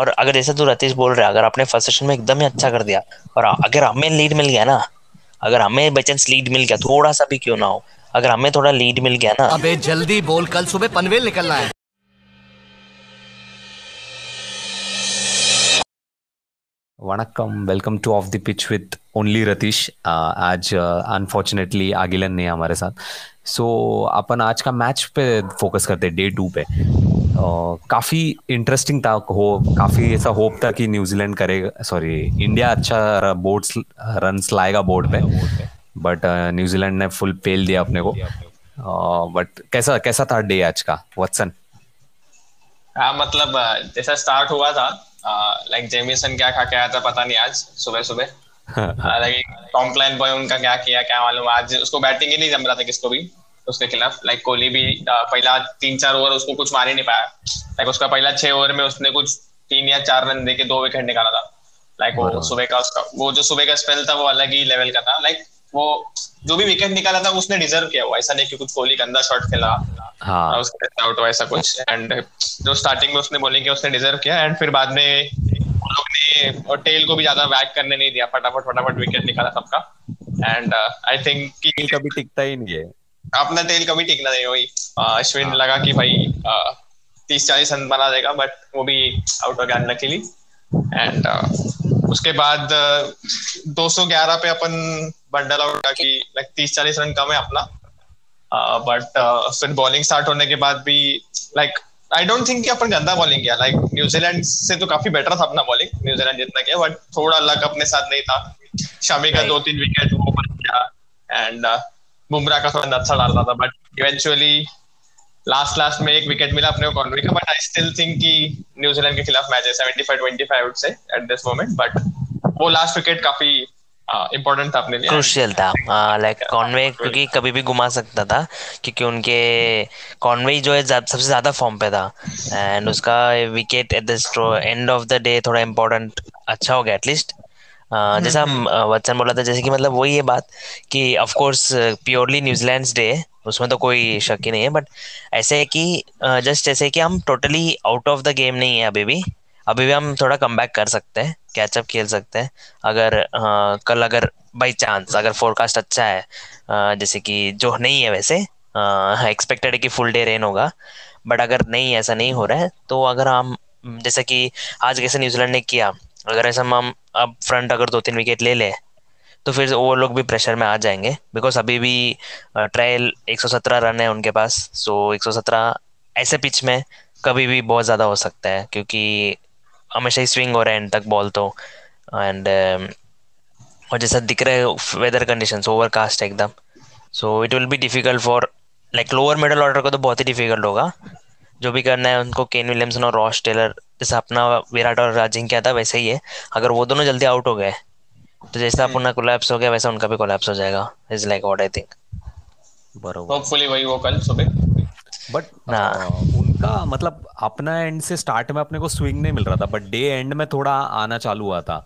और अगर जैसे तू रतीश बोल रहा है अगर आपने फ़र्स्ट सेशन में एकदम ही अच्छा कर दिया और अगर हमें लीड मिल गया ना अगर हमें बचन लीड मिल गया थोड़ा सा भी क्यों ना हो अगर हमें थोड़ा लीड मिल गया ना। अबे जल्दी बोल कल सुबह पनवेल निकलना है। Vanakkam welcome to off the pitch with only Ratheesh आज अनफॉर्चुनेटली आगिलन नहीं हमारे साथ। सो so, अपन आज का मैच पे फोकस करते हैं डे टू पे। काफ़ी इंटरेस्टिंग था हो काफ़ी ऐसा होप था कि न्यूजीलैंड करेगा सॉरी इंडिया अच्छा बोर्ड्स रन लाएगा बोर्ड पे बट न्यूजीलैंड ने फुल पेल दिया अपने को। बट uh, कैसा कैसा था डे आज का वत्सन हाँ मतलब जैसा स्टार्ट हुआ था लाइक जेमिसन क्या खा के आया था पता नहीं आज सुबह सुबह लाइक कॉम्प्लाइन बॉय उनका क्या किया क्या मालूम आज उसको बैटिंग ही नहीं जम रहा था किसको भी। उसके खिलाफ लाइक कोहली भी पहला तीन चार ओवर उसको कुछ मार ही नहीं पाया। लाइक उसका पहला छह ओवर में उसने कुछ तीन या चार रन देके दो विकेट निकाला था। लाइक वो सुबह का उसका वो जो सुबह का स्पेल था वो अलग ही लेवल का था। लाइक वो जो भी विकेट निकाला था उसने डिजर्व किया वो ऐसा नहीं कि कुछ कोहली गंदा शॉट खेला हाँ। उसके आउट हुआ ऐसा कुछ। एंड जो स्टार्टिंग में उसने बॉलिंग किया उसने डिजर्व किया। एंड फिर बाद में लोग ने और टेल को भी ज़्यादा वैक करने नहीं दिया। फटाफट फटाफट विकेट निकाला सबका। एंड आई थिंक कि कभी टिकता ही नहीं है। अपना टेल कभी टिकना नहीं वही। अश्विन. लगा कि भाई तीस चालीस रन बना देगा बट वो भी आउट हो गया अनलकीली एंड उसके बाद 211 पे अपन बंडल आउट की लाइक तीस चालीस रन कम है अपना। बट फिर बॉलिंग स्टार्ट होने के बाद भी लाइक आई डोंट थिंक कि अपन गंदा बॉलिंग किया। लाइक न्यूजीलैंड से तो काफ़ी बेटर था अपना बॉलिंग न्यूजीलैंड जितना किया बट थोड़ा लक अपने साथ नहीं था। शमी का दो तीन विकेट वो बन गया। एंड बुमराह का थोड़ा अच्छा डाल रहा था बट इवेंचुअली लास्ट लास्ट में एक विकेट मिला अपने को का बट आई स्टिल थिंक कि न्यूजीलैंड के खिलाफ मैच है 75 25 आउट से एट दिस मोमेंट बट वो लास्ट विकेट काफ़ी इम्पोर्टेंट था अपने लिए. क्रूशियल था. लाइक कॉन्वे क्योंकि कभी भी घुमा सकता था क्योंकि उनके कॉन्वे जो है सबसे ज़्यादा फॉर्म पे था. एंड उसका wicket at the end of the day थोड़ा इम्पोर्टेंट अच्छा हो गया एटलीस्ट जैसा हम वत्सन बोला था जैसे कि मतलब वही है बात कि of course purely New Zealand day है उसमें तो कोई शक ही नहीं है बट ऐसे है कि जस्ट ऐसे कि हम totally out of the game नहीं है अभी भी। अभी भी हम थोड़ा कम कर सकते हैं कैचअप खेल सकते हैं। अगर आ, कल अगर बाई चांस अगर फोरकास्ट अच्छा है आ, जैसे कि जो नहीं है वैसे एक्सपेक्टेड है कि फुल डे रेन होगा बट अगर नहीं ऐसा नहीं हो रहा है तो अगर हम जैसे कि आज कैसे न्यूजीलैंड ने किया अगर ऐसा हम अब फ्रंट अगर दो तीन विकेट ले ले तो फिर वो लोग भी प्रेशर में आ जाएँगे। बिकॉज़ अभी भी ट्रायल 117 रन है उनके पास सो 117 ऐसे पिच में कभी भी बहुत ज़्यादा हो सकता है क्योंकि हमेशा ही स्विंग हो रहा है एंड तक बॉल तो। एंड um, और जैसा दिख रहा है वेदर कंडीशन ओवरकास्ट एकदम। So it will be difficult for like lower middle order को तो बहुत ही डिफ़िकल्ट होगा। जो भी करना है उनको केन विलियमसन और रॉस टेलर जैसे अपना विराट और राजिंग किया था वैसे ही है। अगर वो दोनों जल्दी आउट हो गए तो जैसा हम्म। अपना कोलैप्स हो गया वैसा उनका भी कोलैप्स हो जाएगा is like what I think बरोबर। होपफुली वही वो कल सुबह। बट ना। उनका मतलब अपना एंड से स्टार्ट में अपने को स्विंग नहीं मिल रहा था बट डे एंड में थोड़ा आना चालू हुआ था।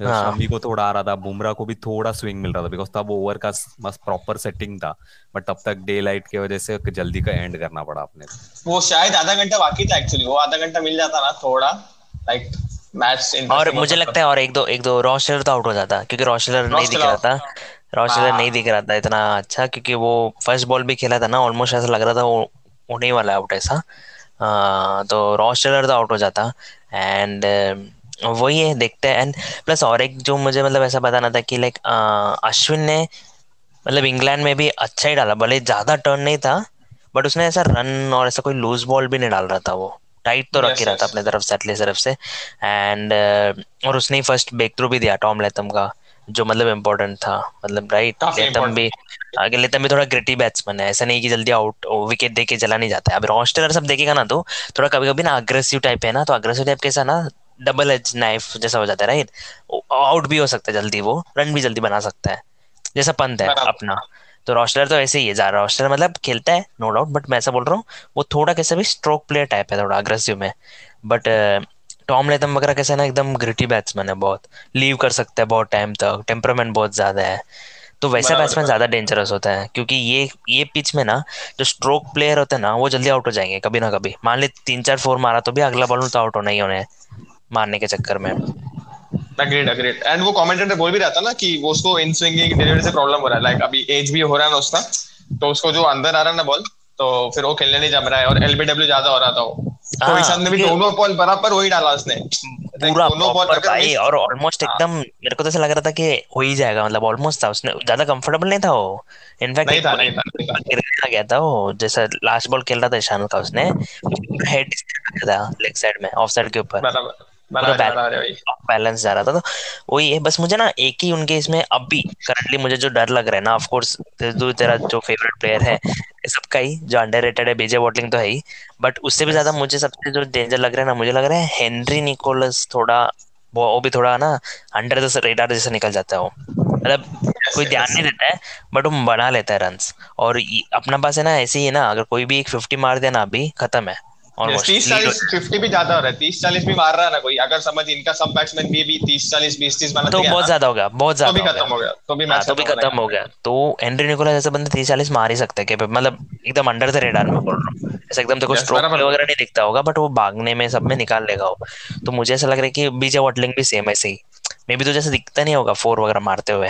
हाँ. शमी को थोड़ा आ रहा था बुमराह को भी थोड़ा स्विंग मिल रहा था बिकॉज़ तब ओवर का मस्त प्रॉपर सेटिंग था। बट तब तक डे लाइट की वजह से जल्दी का एंड करना पड़ा अपने वो शायद आधा घंटा बाकी था एक्चुअली वो आधा घंटा मिल जाता ना थोड़ा लाइक मैच और मुझे लगता है और एक दो एक दो रॉशलर तो आउट हो जाता क्योंकि रॉशलर नहीं दिख रहा था। रॉशलर हाँ। नहीं दिख रहा था इतना अच्छा क्योंकि वो फ़र्स्ट बॉल भी खेला था ना ऑलमोस्ट ऐसा लग रहा था वो होने वाला आउट ऐसा। तो रॉशलर तो आउट हो जाता। एंड वही है देखते हैं। एंड प्लस और एक जो मुझे मतलब ऐसा बताना था कि लाइक अश्विन ने मतलब इंग्लैंड में भी अच्छा ही डाला भले ज़्यादा टर्न नहीं था बट उसने ऐसा रन और ऐसा कोई लूज बॉल भी नहीं डाल रहा था वो। टाइट तो रख ही रहा था अपने तरफ़ से तरफ़ से। एंड और उसने फ़र्स्ट ब्रेक थ्रू भी दिया टॉम लेथम का जो मतलब इम्पोर्टेंट था। मतलब राइट लेथम भी आगे लेथम भी थोड़ा ग्रिटी बैट्समैन है। ऐसा नहीं कि जल्दी आउट विकेट दे के चला नहीं जाता है। अब रॉस्टर सब देखेगा ना तो थोड़ा कभी कभी ना अग्रेसिव टाइप है ना तो अग्रेसिव टाइप कैसा ना डबल एज नाइफ जैसा हो जाता है राइट आउट भी हो सकता है जल्दी वो रन भी जल्दी बना सकता है। जैसा पंत है अपना। तो रोस्टर तो ऐसे ही है जा रहा रोस्टर मतलब खेलता है नो डाउट बट मैं ऐसा बोल रहा हूँ वो थोड़ा कैसा भी स्ट्रोक प्लेयर टाइप है थोड़ा अग्रेसिव में। बट टॉम लेथम वगैरह कैसे ना एकदम ग्रिटी बैट्समैन है बहुत। लीव कर सकता है बहुत टाइम तक। टेम्परामेंट बहुत ज़्यादा है। तो वैसा बैट्समैन ज़्यादा डेंजरस होता है क्योंकि ये ये पिच में ना जो स्ट्रोक प्लेयर होते हैं ना वो जल्दी आउट हो जाएँगे कभी ना कभी। मान ली तीन चार फोर मारा तो भी अगला बॉल में तो आउट होना ही होना है। मारने के चक्कर में। अग्रीड अग्रीड एंड वो कमेंटेटर बोल भी रहा था ना कि वो उसको इन स्विंगिंग डिलीवरी से प्रॉब्लम हो रहा है। लाइक अभी एज भी हो रहा है ना उसका तो उसको जो अंदर आ रहा है ना बॉल तो फिर वो खेलने नहीं जम रहा है। और एलबीडब्ल्यू ज़्यादा हो रहा था वो। हाँ, तो ने भी दोनों बॉल बराबर वही डाला उसने। पूरा भाई और ऑलमोस्ट हाँ। एकदम मेरे को तो ऐसा लग रहा था कि हो ही जाएगा मतलब ऑलमोस्ट था। उसने ज़्यादा कंफर्टेबल नहीं था वो। इनफैक्ट नहीं था नहीं था नहीं था। गिरने आ गया था वो। जैसा लास्ट बॉल खेल रहा था ईशान का उसने। हेड था लेग साइड में ऑफ़ साइड के ऊपर। बराबर। बैलेंस जा रहा था तो वही है बस मुझे ना एक ही उनके इसमें अब भी करंटली मुझे जो डर लग रहा है ना ऑफ़ कोर्स तू तेरा जो फेवरेट प्लेयर है सबका ही जो अंडररेटेड है बीजे वॉटलिंग तो है ही बट उससे भी ज़्यादा मुझे सबसे जो डेंजर लग रहा है ना मुझे लग रहा है हेनरी निकोलस थोड़ा वो भी थोड़ा ना अंडर द रेडार जैसे निकल जाता है वो। मतलब कोई ध्यान नहीं देता है बट वो बना लेता है रन और अपना पास है ना ऐसे ही है ना अगर कोई भी एक फिफ्टी मार दिया ना अभी खत्म है। तीस चालीस फिफ्टी भी ज़्यादा हो रहा है। तीस चालीस भी मार रहा है ना कोई। अगर समझ इनका सब बैट्समैन भी भी तीस चालीस बीस तीस मारना तो बहुत ज़्यादा हो गया बहुत तो भी खत्म हो गया तो भी हाँ मैच तो भी खत्म हो गया। तो हेनरी निकोला जैसे बंदे तीस चालीस मार ही सकते हैं मतलब एकदम अंडर द रेडार में बोल रहा हूँ। ऐसा एकदम देखो Yes, स्ट्रोक वगैरह नहीं दिखता होगा बट वो भागने में सब में निकाल लेगा वो। तो मुझे ऐसा लग रहा है कि बीजे वॉटलिंग भी सेम ऐसे ही मे बी तो जैसे दिखता नहीं होगा फोर वगैरह मारते हुए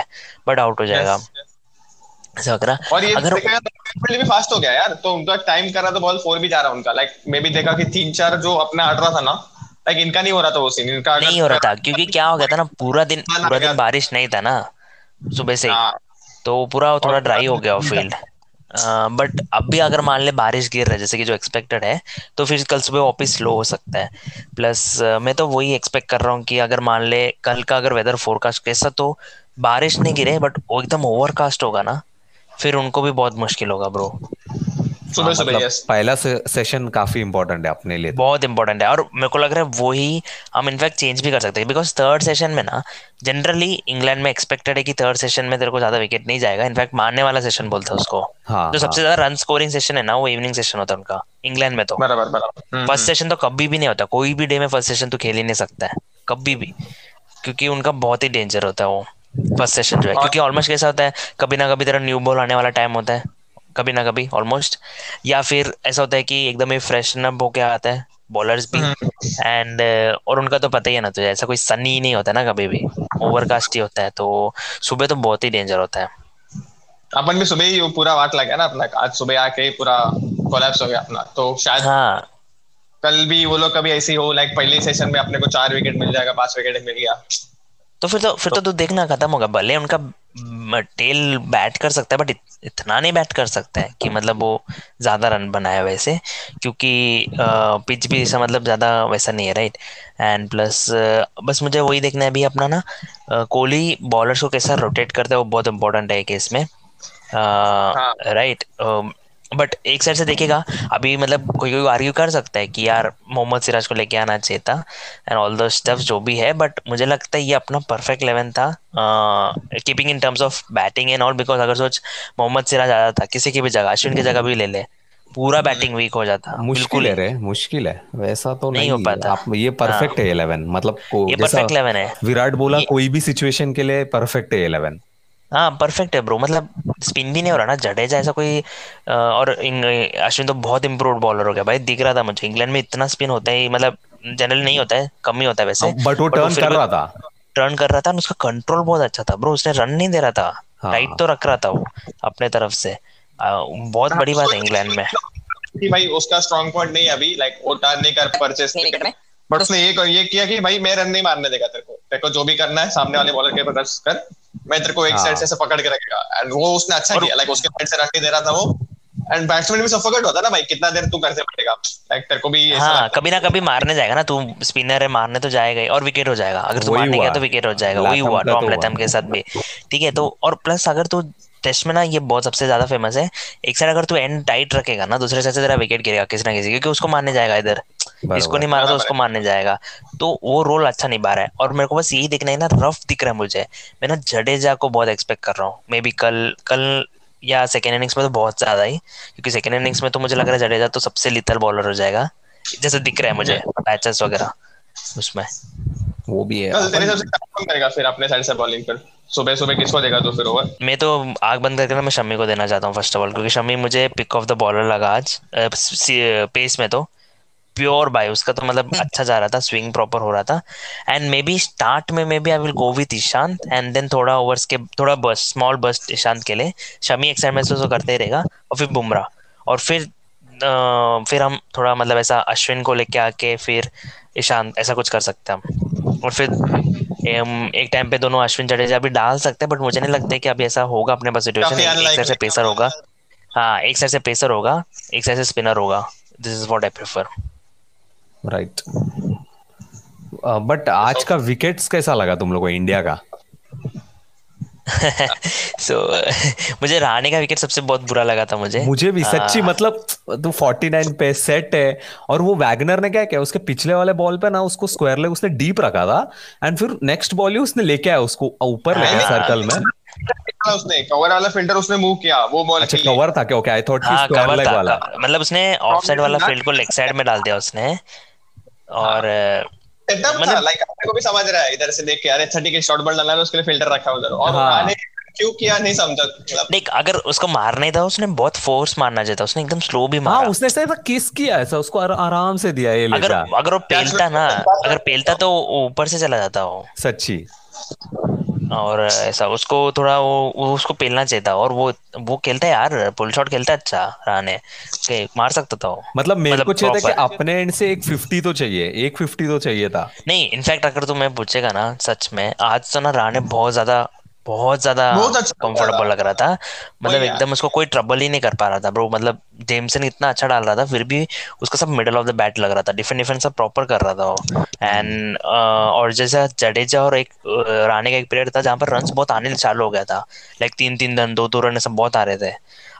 बट आउट हो जाएगा। ऐसा लग और ये अगर भी फास्ट हो गया यार। तो उनका टाइम कर रहा तो बॉल फोर भी जा रहा उनका। लाइक मे भी देखा कि तीन चार जो अपना हट रहा था ना लाइक इनका नहीं हो रहा था वो सीन इनका नहीं हो रहा था क्योंकि क्या हो गया था ना पूरा दिन हाँ, पूरा दिन बारिश नहीं था ना सुबह से हाँ, तो पूरा थोड़ा ड्राई हो गया फ़ील्ड बट अब भी अगर मान ले बारिश गिर रहा है जैसे कि जो एक्सपेक्टेड है तो फिर कल सुबह वापस स्लो हो सकता है। प्लस मैं तो वही एक्सपेक्ट कर रहा हूँ कि अगर मान ले कल का अगर वेदर फोरकास्ट कैसा तो बारिश नहीं गिरे बट वो एकदम ओवरकास्ट होगा ना। फिर उनको भी बहुत मुश्किल होगा ब्रो सुबह हाँ, सुबह मतलब यस पहला से, सेशन काफ़ी इंपॉर्टेंट है अपने लिए। बहुत इंपॉर्टेंट है। और मेरे को लग रहा है वही हम इनफैक्ट चेंज भी कर सकते हैं। बिकॉज़ थर्ड सेशन में ना जनरली इंग्लैंड में एक्सपेक्टेड है कि थर्ड सेशन में तेरे को ज़्यादा विकेट नहीं जाएगा। इनफैक्ट मारने वाला सेशन बोलते हैं उसको। हाँ जो सबसे ज़्यादा रन स्कोरिंग सेशन है ना वो इवनिंग सेशन होता है उनका इंग्लैंड में तो। बराबर बराबर। हम्म, फ़र्स्ट सेशन तो कभी भी नहीं होता। कोई भी डे में फ़र्स्ट सेशन तो खेल ही नहीं सकता है। कभी भी। क्योंकि उनका बहुत ही डेंजर होता है वो। फ़र्स्ट सेशन जो है क्योंकि ऑलमोस्ट कैसा होता है कभी ना कभी तेरा न्यू बॉल आने वाला टाइम होता है कभी ना कभी ऑलमोस्ट या फिर ऐसा होता है कि एकदम ही फ्रेशन अप होके आता है बॉलर्स भी. एंड और उनका तो पता ही है ना तुझे ऐसा कोई सनी नहीं होता ना कभी भी. ओवरकास्ट ही होता है तो सुबह तो बहुत ही डेंजर होता है. अपन भी सुबह ही वो पूरा वाट लग ना अपना आज सुबह आके ही पूरा कोलैप्स हो गया अपना तो शायद हाँ। कल भी वो लोग कभी ऐसे हो लाइक पहले सेशन में अपने को चार विकेट मिल जाएगा पाँच विकेट मिल गया। तो फिर तो फिर तो तू देखना खत्म होगा। भले उनका टेल बैट कर सकता है बट इतना नहीं बैट कर सकता है कि मतलब वो ज़्यादा रन बनाए वैसे क्योंकि पिच भी ऐसा मतलब ज़्यादा वैसा नहीं है राइट एंड प्लस बस मुझे वही देखना है अभी अपना ना कोहली बॉलर्स को कैसा रोटेट करता है वो बहुत इंपॉर्टेंट है केस में। राइट बट एक साइड से देखेगा अभी मतलब कोई कोई आर्ग्यू कर सकता है कि यार मोहम्मद सिराज को लेके आना चाहिए था एंड ऑल द स्टफ़ जो भी है बट मुझे लगता है ये अपना परफेक्ट लेवन था keeping in terms of batting and all because अगर सोच मोहम्मद सिराज आया था किसी की भी जगह अश्विन की जगह भी ले ले पूरा बैटिंग वीक हो जाता मुश्किल है रे मुश्किल है वैसा तो नहीं नहीं, हो पाता। आप ये परफेक्ट है इलेवन मतलब को ये जैसा perfect 11 है। विराट बोला कोई भी सिचुएशन के लिए परफेक्ट है इलेवन हाँ परफेक्ट है ब्रो मतलब स्पिन भी नहीं हो रहा ना जडेजा ऐसा कोई अ, और अश्विन तो बहुत इम्प्रूव बॉलर हो गया भाई दिख रहा था मुझे। इंग्लैंड में इतना स्पिन होता है मतलब जनरली नहीं होता है कम ही होता है वैसे। बट वो टर्न फिर कर भी रहा था। टर्न कर रहा था और उसका कंट्रोल बहुत अच्छा था ब्रो उसने रन नहीं दे रहा था। हाँ। तो रख रहा था वो अपने तरफ़ से। अ, बहुत बड़ी बात है इंग्लैंड में। कि भाई उसका स्ट्रॉन्ग पॉइंट नहीं अभी लाइक वो टर्न नहीं कर परचेस बट उसने ये कर, ये किया कि भाई मैं रन नहीं मारने देगा तेरे को। तेरे को जो भी करना है सामने वाले बॉलर के ऊपर रश कर। मैं तेरे को एक हाँ। साइड से ऐसे पकड़ के रखेगा। एंड वो उसने अच्छा किया लाइक उसके साइड से रन नहीं दे रहा था वो। एंड बैट्समैन भी सफोकेट होता है ना भाई कितना देर तू करते पड़ेगा लाइक तेरे को भी हाँ कभी ना कभी मारने जाएगा ना तू स्पिनर है मारने तो जाएगा ही और विकेट हो जाएगा। अगर तू मारने गया तो विकेट हो जाएगा वही हुआ तो टॉम लेथम के साथ भी। ठीक है तो और प्लस अगर तू टेस्ट में ना ये बहुत सबसे ज़्यादा फ़ेमस है एक साइड अगर तू एंड टाइट रखेगा ना दूसरे साइड से तेरा विकेट गिरेगा किसी ना किसी क्योंकि उसको मारने जाएगा इधर। इसको नहीं मारा तो उसको मारने जाएगा। तो वो रोल अच्छा निभा रहा है। और मेरे को बस यही दिखना है ना रफ दिख रहा है मुझे। मैं ना जडेजा को बहुत एक्सपेक्ट कर रहा हूँ। मे बी कल कल या सेकेंड इनिंग्स में तो बहुत ज़्यादा ही। क्योंकि सेकेंड इनिंग्स में तो मुझे लग रहा है जडेजा तो सबसे लिथल बॉलर हो जाएगा। जैसे दिख रहा है मुझे पैचेस वगैरह उसमें। वो भी है। कल तेरे से कौन करेगा फिर अपने साइड से बॉलिंग पर? सुबह सुबह किसको देगा तो फिर ओवर मैं तो आग बंद करके ना मैं शमी को देना चाहता हूँ फ़र्स्ट ऑफ़ ऑल क्योंकि शमी मुझे पिक ऑफ़ द बॉलर लगा आज पेस में तो। प्योर बाय उसका तो मतलब अच्छा जा रहा था स्विंग प्रॉपर हो रहा था. एंड मे बी स्टार्ट में maybe I will go with Ishant and then थोड़ा ओवर्स के थोड़ा बस्ट स्मॉल बस्ट ईशांत के लिए. शमी एक साइड में से करते ही रहेगा और फिर बुमराह और फिर फिर हम थोड़ा मतलब ऐसा अश्विन को लेके आके फिर ईशांत ऐसा कुछ कर सकते हैं हम. और फिर एक टाइम पे दोनों अश्विन जडेजा भी डाल सकते हैं बट मुझे नहीं लगता कि अभी ऐसा होगा अपने पास सिचुएशन एक साइड से पेसर होगा. हाँ एक साइड से पेसर होगा एक साइड से स्पिनर होगा. This is what I prefer right but आज का विकेट्स कैसा लगा तुम लोग को इंडिया का? सो so, मुझे रहाणे का विकेट सबसे बहुत बुरा लगा था मुझे। मुझे भी सच्ची मतलब तू 49 पे सेट है और वो वैगनर ने क्या किया उसके पिछले वाले बॉल पे ना उसको स्क्वायर लेग उसने डीप रखा था एंड फिर नेक्स्ट बॉल ही उसने लेके आया उसको ऊपर ले गया सर्कल में। उसने कवर वाला फ़िल्टर उसने मूव किया वो बॉल अच्छा कवर था क्या? ओके आई थॉट कि स्क्वायर लेग वाला। मतलब उसने ऑफसाइड वाला फ़ील्ड को लेग साइड में डाल दिया उसने। और एकदम मतलब, लाइक अपने को भी समझ रहा है इधर से देख के अरे 30 के शॉट बॉल डाला है उसके लिए फ़िल्टर रखा उधर। और हाँ. क्यों किया नहीं समझा। देख अगर उसको मारने था उसने बहुत फोर्स मारना चाहिए था उसने एकदम स्लो भी मारा। हाँ उसने ऐसा किस किया ऐसा उसको आराम से दिया ये अगर अगर वो पेलता ना अगर पेलता तो ऊपर से चला जाता वो। सच्ची। और ऐसा उसको थोड़ा वो, वो उसको पेलना चाहिए था और वो वो खेलता है यार पुल शॉट खेलता है अच्छा राने। के मार सकता था वो। मतलब मेरे मतलब को चाहिए था कि अपने एंड से एक फिफ्टी तो चाहिए एक फिफ्टी तो चाहिए था। नहीं इनफैक्ट अगर तुम्हें मैं पूछेगा ना सच में आज तो ना राने बहुत ज़्यादा बहुत ज़्यादा कंफर्टेबल अच्छा लग रहा था। मतलब एकदम उसको कोई ट्रबल ही नहीं कर पा रहा था ब्रो मतलब जेमसन इतना अच्छा डाल रहा था फिर भी उसका सब मिडल ऑफ़ द बैट लग रहा था। डिफेंस डिफेंस सब प्रॉपर कर रहा था वो। एंड और जैसा जडेजा और एक राणे का एक पीरियड था जहाँ पर रन बहुत आने चालू हो गया था। लाइक तीन तीन रन दो दो रन सब बहुत आ रहे थे।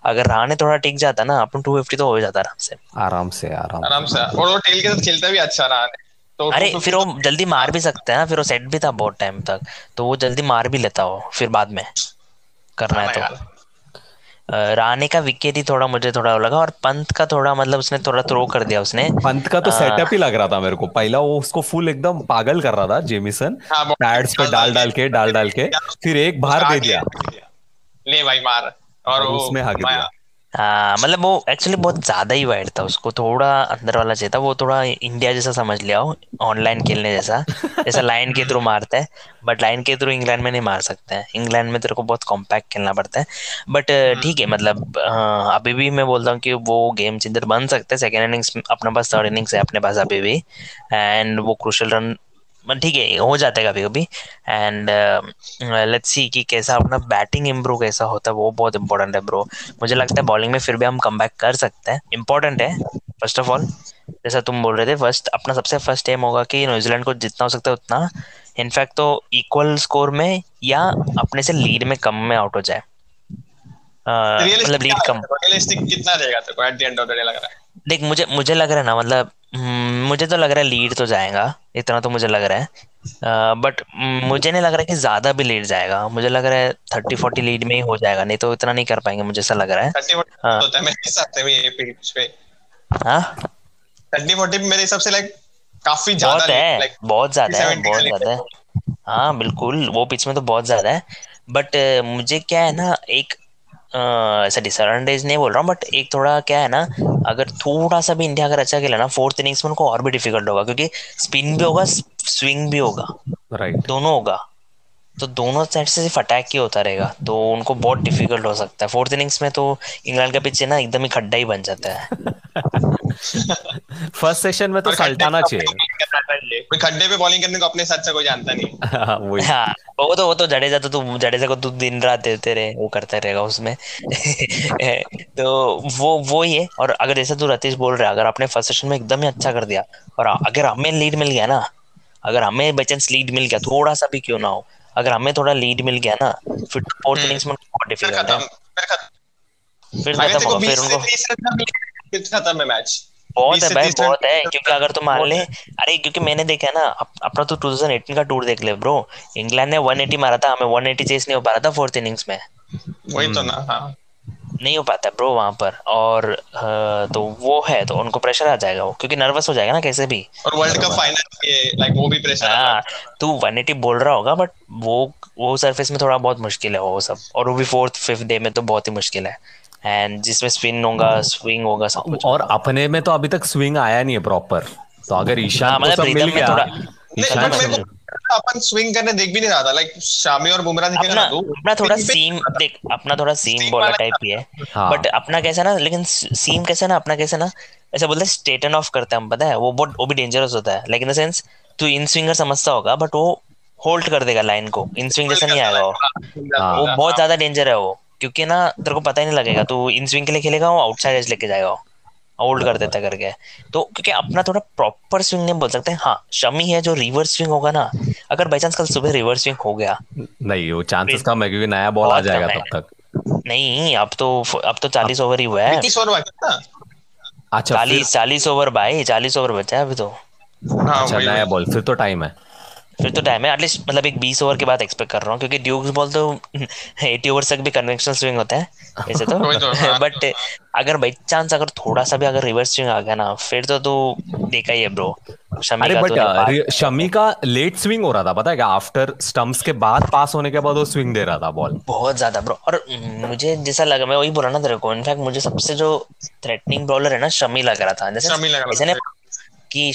अगर राणे थोड़ा टिक जाता ना अपन टू फिफ्टी तो हो जाता आराम से। आराम से आराम आराम से। और वो टेल के साथ खेलता भी अच्छा रहा तो अरे तो फिर वो जल्दी मार भी सकते हैं ना फिर वो सेट भी था बहुत टाइम तक तो वो जल्दी मार भी लेता हो फिर बाद में करना है हाँ तो। राणे का विकेट ही थोड़ा मुझे थोड़ा लगा और पंत का थोड़ा मतलब उसने थोड़ा थ्रो कर दिया उसने। पंत का तो सेटअप ही लग रहा था मेरे को। पहला वो उसको फुल एकदम पागल कर रहा था जेमिसन पैड्स पे डाल डाल के डाल डाल के फिर एक बाहर दे दिया। ले भाई मार और उसमें हाथ दिया हाँ मतलब वो एक्चुअली बहुत ज़्यादा ही वाइड था उसको थोड़ा अंदर वाला चाहिए था वो थोड़ा इंडिया जैसा समझ लिया हो ऑनलाइन खेलने जैसा जैसा लाइन के थ्रू मारता है बट लाइन के थ्रू इंग्लैंड में नहीं मार सकते हैं। इंग्लैंड में तेरे को बहुत कॉम्पैक्ट खेलना पड़ता है। बट ठीक है मतलब अभी भी मैं बोलता हूँ कि वो गेम चेंजर बन सकते हैं सेकेंड इनिंग्स अपने पास थर्ड इनिंग्स है अपने पास अभी भी एंड वो क्रुशल रन ठीक है हो जाता है कभी कभी एंड लेट्स सी कि कैसा अपना बैटिंग इम्प्रूव कैसा होता है वो बहुत इंपॉर्टेंट है ब्रो मुझे लगता है बॉलिंग में फिर भी हम कम कर सकते हैं। इंपॉर्टेंट है फ़र्स्ट ऑफ़ ऑल जैसा तुम बोल रहे थे फ़र्स्ट अपना सबसे फ़र्स्ट एम होगा कि न्यूजीलैंड को जितना हो सकता है उतना। इनफैक्ट तो इक्वल स्कोर में या अपने से लीड में कम में आउट हो जाए। मतलब लीड कम। रियलिस्टिक कितना रहेगा तो at the end of the day लग रहा है। देख मुझे मुझे लग रहा है ना मतलब मुझे तो लग रहा है लीड तो जाएगा इतना तो मुझे लग रहा है। बट मुझे नहीं लग रहा है कि ज़्यादा भी लीड जाएगा। मुझे लग रहा है थर्टी फोर्टी लीड में ही हो जाएगा नहीं तो इतना नहीं कर पाएँगे मुझे ऐसा लग रहा है। थर्टी फोर्टी मेरे हिसाब से लाइक काफ़ी ज़्यादा है बहुत ज़्यादा है बहुत ज़्यादा है। हाँ बिल्कुल वो पिच में तो बहुत ज़्यादा है। बट मुझे क्या है ना एक ऐसा डिसएडवांटेज नहीं बोल रहा हूँ बट एक थोड़ा क्या है ना अगर थोड़ा सा भी इंडिया अगर अच्छा खेला ना फोर्थ इनिंग्स में उनको और भी डिफ़िकल्ट होगा क्योंकि स्पिन भी होगा स्विंग भी होगा राइट right. दोनों होगा। तो दोनों साइड से सिर्फ़ अटैक ही होता रहेगा तो उनको बहुत डिफ़िकल्ट हो सकता है। फोर्थ इनिंग्स में तो इंग्लैंड का पिच ना एकदम ही खड्डा ही बन जाता है। फ़र्स्ट सेशन में तो सल्टाना चाहिए। कोई खड्डे पे बॉलिंग करने को अपने साथ से कोई जानता नहीं हाँ, वही। हाँ। वो तो वो तो जडेजा तो तू जडेजा को तू दिन रात देते रहे वो करता रहेगा उसमें। तो वो वो ही है और अगर जैसे तू रतीश बोल रहा है अगर आपने फ़र्स्ट सेशन में एकदम ही अच्छा कर दिया और अगर हमें लीड मिल गया ना अगर हमें बाई लीड मिल गया थोड़ा सा भी क्यों ना हो अगर हमें थोड़ा लीड मिल गया ना फिर फोर्थ इनिंग्स में बहुत डिफ़िकल्ट है। फिर खत्म। होगा फिर उनको खत्म है मैच बहुत है भाई बहुत है क्योंकि अगर तुम मान ले अरे क्योंकि मैंने देखा ना अपना तो 2018 का टूर देख ले ब्रो इंग्लैंड ने 180 मारा था हमें 180 चेस नहीं हो पा रहा था फोर्थ इनिंग्स में। वही तो ना हाँ। नहीं हो पाता ब्रो वहाँ पर और तो वो है तो उनको प्रेशर आ जाएगा वो क्योंकि नर्वस हो जाएगा ना कैसे भी। और वर्ल्ड कप फाइनल के लाइक वो भी प्रेशर हाँ तू 180 बोल रहा होगा बट वो वो सरफेस में थोड़ा बहुत मुश्किल है वो सब और वो भी फोर्थ फिफ्थ डे में तो बहुत ही मुश्किल है। एंड जिसमें स्पिन होगा स्विंग होगा सब कुछ और अपने में तो अभी तक स्विंग आया नहीं है प्रॉपर तो अगर हाँ, ईशान को मतलब सब मिल गया ईशान को अपन स्विंग करने देख भी नहीं रहा था लाइक शामी और बुमराह दिखे अपना ना अपना थोड़ा सीम देख अपना थोड़ा सीम बॉलर टाइप ही है। हाँ। बट अपना कैसा ना लेकिन सीम कैसे ना अपना कैसे ना ऐसा बोलते हैं स्ट्रेटन ऑफ़ करते हैं हम पता है? वो बहुत वो भी डेंजरस होता है। लेकिन इन द सेंस तू इन स्विंगर समझता होगा बट वो होल्ड कर देगा लाइन को। इन स्विंग जैसा नहीं आएगा हाँ। वो बहुत ज़्यादा डेंजर है वो। क्योंकि ना तेरे को पता ही नहीं लगेगा तू इन स्विंग के लिए खेलेगा वो आउटसाइड एज लेके जाएगा होल्ड कर देता करके। तो क्योंकि अपना थोड़ा प्रॉपर स्विंग नहीं बोल सकते हाँ शमी है जो रिवर्स स्विंग होगा ना अगर बाई चांस कल सुबह रिवर्स स्विंग हो गया। नहीं वो चांसेस कम है क्योंकि नया बॉल आ जाएगा तब तक। नहीं अब तो अब तो चालीस ओवर ही हुआ है। अच्छा चालीस चालीस ओवर भाई चालीस ओवर बचा है अभी तो। हाँ अच्छा नया बॉल फिर तो टाइम है। फिर तो टाइम है एटलीस्ट मतलब एक बीस ओवर के बाद एक्सपेक्ट कर रहा हूँ क्योंकि ड्यूक्स बॉल तो एटी ओवर तक भी कन्वेंशनल स्विंग होता है ऐसे तो। वही तो, हाँ। बट अगर बाई चांस अगर थोड़ा सा भी अगर रिवर्स स्विंग आ गया ना फिर तो तू देखा ही है ब्रो शमी अरे का बट तो शमी का लेट स्विंग हो रहा था पता है क्या? आफ्टर स्टंप्स के बाद पास होने के बाद वो स्विंग दे रहा था बॉल बहुत ज़्यादा ब्रो और मुझे जैसा लगा मैं वही बोला ना तेरे को इनफैक्ट मुझे सबसे जो थ्रेटनिंग बॉलर है ना शमी लग रहा था। जैसे कि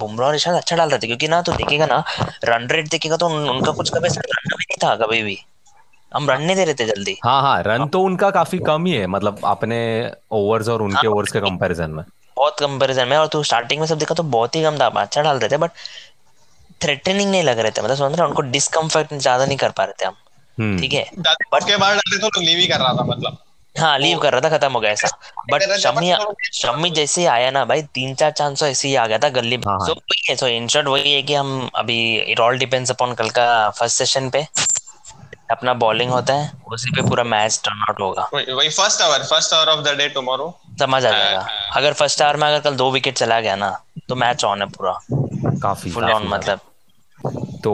बुमराह और ईशान अच्छा डाल रहे थे क्योंकि ना तो देखेगा ना रन रेट देखेगा तो उन, उनका कुछ कभी रन भी नहीं था कभी भी। हम रन नहीं दे रहे थे जल्दी। हाँ हाँ रन तो उनका काफ़ी कम ही है मतलब अपने ओवर्स और उनके हाँ। ओवर्स के कंपैरिजन में। बहुत कंपैरिजन में और तू स्टार्टिंग में सब देखा तो बहुत ही कम था अच्छा डाल रहे थे बट थ्रेटनिंग नहीं लग रहे थे मतलब समझ रहे उनको डिस्कम्फर्ट ज़्यादा नहीं कर पा रहे थे हम। हम्म। ठीक है? बट उसके बाद डालते तो लीव ही कर रहा था मतलब। हाँ लीव कर रहा था खत्म हो गया ऐसा। बट तेरा जब शमी मतलब- शमी जैसे ही आया ना भाई तीन चार चांस तो ऐसे ही आ गया था गली में। हाँ, हाँ। सो वही है सो इन शॉर्ट वही है कि हम अभी इट ऑल डिपेंड्स अपॉन कल का फ़र्स्ट सेशन पे। अपना बॉलिंग होता है उसी पे पूरा मैच टर्न आउट होगा। वही वही first hour first hour of the day tomorrow समझ आ जाएगा। अगर फ़र्स्ट आवर में अगर कल दो विकेट चला गया ना तो मैच ऑन है पूरा। काफ़ी फुल ऑन मतलब। तो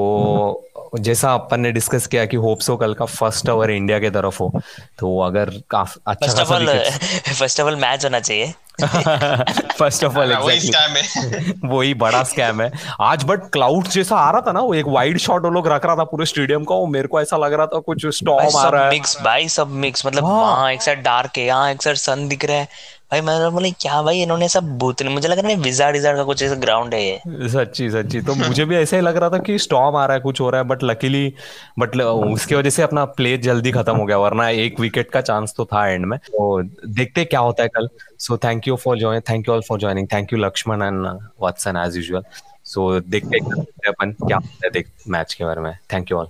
जैसा अपन ने डिस्कस किया कि होप सो कल का फ़र्स्ट ओवर इंडिया की तरफ़ हो तो अगर काफ़ी अच्छा first of all first of all match होना चाहिए। फ़र्स्ट ऑफ़ ऑल हाँ, वही एग्जैक्टली स्कैम है। वही बड़ा स्कैम है। आज बट क्लाउड जैसा आ रहा था ना वो एक वाइड शॉट वो लोग रख रहा था पूरे स्टेडियम का वो मेरे को ऐसा लग रहा था कुछ स्टॉर्म आ रहा है। मिक्स भाई सब मिक्स मतलब हाँ। एक साइड डार्क है यहाँ एक साइड सन दिख रहा है। भाई, मैं बोला, क्या भाई, इन्होंने सब भूत मुझे लग रहा है विजार्ड विजार्ड का कुछ ऐसा ग्राउंड है ये। सच्ची सच्ची। तो मुझे भी ऐसा ही लग रहा था कि स्टॉर्म आ रहा है, कुछ हो रहा है बट लकीली बट उसकी वजह से अपना प्ले जल्दी खत्म हो गया, वरना एक विकेट का चांस तो था एंड में। तो देखते क्या होता है कल। So thank you for join thank you all for joining thank you Laxman and Watson as usual so देखते अपन, क्या होता है मैच के बारे में। Thank you all